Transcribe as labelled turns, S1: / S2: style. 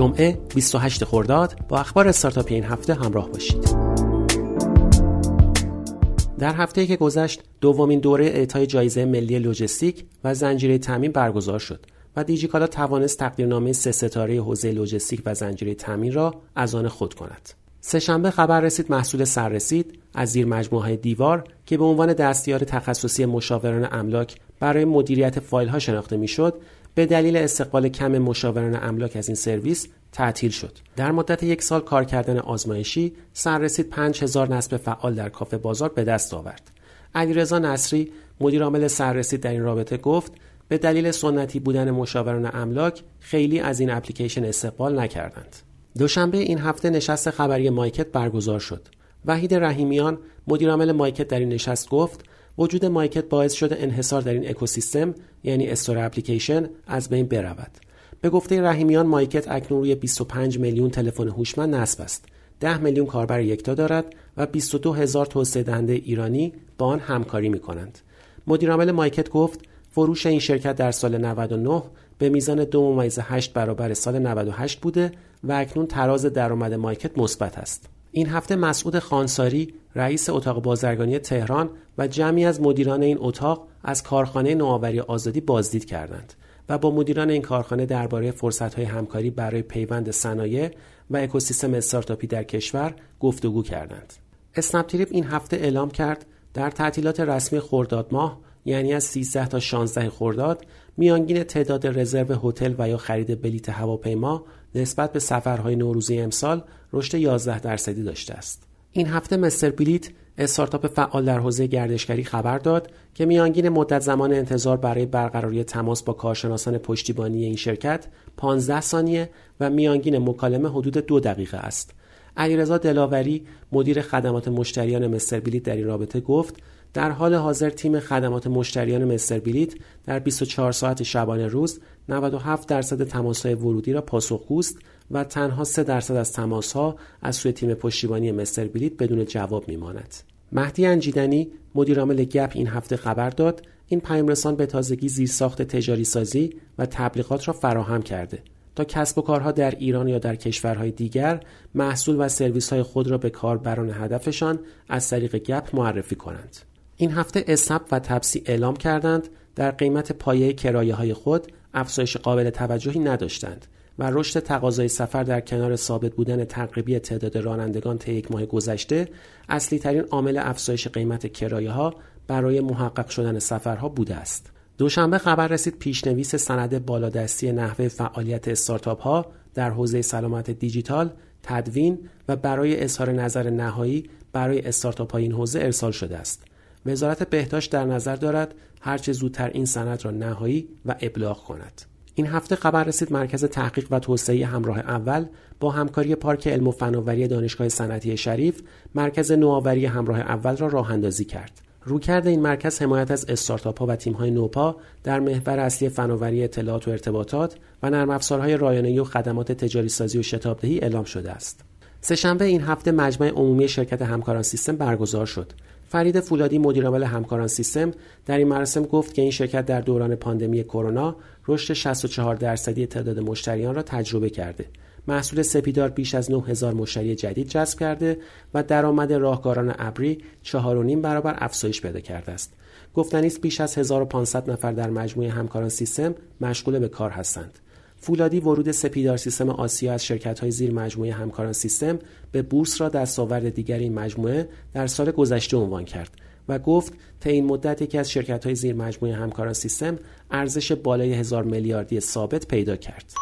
S1: جمعه 28 خرداد با اخبار استارتاپی این هفته همراه باشید. در هفته که گذشت دومین دوره اعطای جایزه ملی لوجستیک و زنجیره تامین برگزار شد و دیجیکالا توانست تقدیرنامه سه ستاره حوزه لوجستیک و زنجیره تامین را از آن خود کند. سهشنبه خبر رسید محصول سررسید از زیر مجموعه دیوار که به عنوان دستیار تخصصی مشاوران املاک برای مدیریت فایل ها شناخته می‌شد به دلیل استقبال کم مشاوران املاک از این سرویس تعطیل شد. در مدت یک سال کار کردن آزمایشی سررسید 5000 نصب فعال در کافه بازار به دست آورد. علیرضا نصری مدیر عامل سررسید در این رابطه گفت به دلیل سنتی بودن مشاوران املاک خیلی از این اپلیکیشن استقبال نکردند. دوشنبه این هفته نشست خبری مایکت برگزار شد. وحید رحیمیان مدیرعامل مایکت در این نشست گفت وجود مایکت باعث شده انحصار در این اکوسیستم یعنی استور اپلیکیشن از بین برود. به گفته رحیمیان مایکت اکنون روی 25 میلیون تلفن هوشمند نصب است. 10 میلیون کاربر یکتا دارد و 22 هزار توسعه دهنده ایرانی با آن همکاری می کنند. مدیرعامل مایکت گفت فروش این شرکت در سال 99 به میزان 2.8 برابر سال 98 بوده و اکنون تراز درآمد مایکت مثبت است. این هفته مسعود خانساری رئیس اتاق بازرگانی تهران و جمعی از مدیران این اتاق از کارخانه نوآوری آزادی بازدید کردند و با مدیران این کارخانه درباره فرصت‌های همکاری برای پیوند صنایع و اکوسیستم استارتاپی در کشور گفتگو کردند. اسنپ تریپ این هفته اعلام کرد در تعطیلات رسمی خرداد ماه یعنی از 13 تا 16 خرداد میانگین تعداد رزرو هتل و یا خرید بلیت هواپیما نسبت به سفرهای نوروزی امسال رشد 11 درصدی داشته است. این هفته مستر بلیت استارتاپ فعال در حوزه گردشگری خبر داد که میانگین مدت زمان انتظار برای برقراری تماس با کارشناسان پشتیبانی این شرکت 15 ثانیه و میانگین مکالمه حدود دو دقیقه است. علیرضا دلاوری مدیر خدمات مشتریان مستر بلیت در این رابطه گفت در حال حاضر تیم خدمات مشتریان مستر بلیت در 24 ساعت شبانه روز 97 درصد تماسهای ورودی را پاسخگوست و تنها 3 درصد از تماسها از سوی تیم پشتیبانی مستر بلیت بدون جواب میماند. مهدی انجیدنی مدیرعامل گپ این هفته خبر داد این پیامرسان به تازگی زیرساخت تجاری سازی و تبلیغات را فراهم کرده تا کسب و کارها در ایران یا در کشورهای دیگر محصول و سرویس های خود را به کاربران هدفشان از طریق گپ معرفی کنند. این هفته اسنپ و تبسی اعلام کردند در قیمت پایه کرایه های خود افزایش قابل توجهی نداشتند و رشد تقاضای سفر در کنار ثابت بودن تقریبی تعداد رانندگان طی یک ماه گذشته اصلی ترین عامل افزایش قیمت کرایه ها برای محقق شدن سفرها بوده است. دوشنبه خبر رسید پیشنویس سند بالادستی نحوه فعالیت استارتاپ ها در حوزه سلامت دیجیتال تدوین و برای اظهار نظر نهایی برای استارتاپ های این حوزه ارسال شده است. وزارت بهداشت در نظر دارد هرچه زودتر این سند را نهایی و ابلاغ کند. این هفته خبر رسید مرکز تحقیق و توسعه همراه اول با همکاری پارک علم و فناوری دانشگاه صنعتی شریف مرکز نوآوری همراه اول را راه اندازی کرد. رویکرد این مرکز حمایت از استارتاپ ها و تیم های نوپا در محور اصلی فناوری اطلاعات و ارتباطات و نرم افزارهای رایانه‌ای و خدمات تجاری سازی و شتابدهی اعلام شده است. سهشنبه این هفته مجمع عمومی شرکت همکاران سیستم برگزار شد. فرید فولادی مدیرعامل همکاران سیستم در این مراسم گفت که این شرکت در دوران پاندمی کرونا رشد 64 درصدی تعداد مشتریان را تجربه کرده. محصول سپیدار بیش از 9000 مشتری جدید جذب کرده و درآمد راهکاران ابری 4.5 برابر افزایش پیدا کرده است. گفتنی است بیش از 1500 نفر در مجموعه همکاران سیستم مشغول به کار هستند. فولادی ورود سپیدار سیستم آسیا از شرکت های زیر مجموعه همکاران سیستم به بورس را دستاورد دیگر این مجموعه در سال گذشته عنوان کرد و گفت تا این مدت یکی از شرکت های زیر مجموعه همکاران سیستم ارزش بالای هزار میلیاردی ثابت پیدا کرد.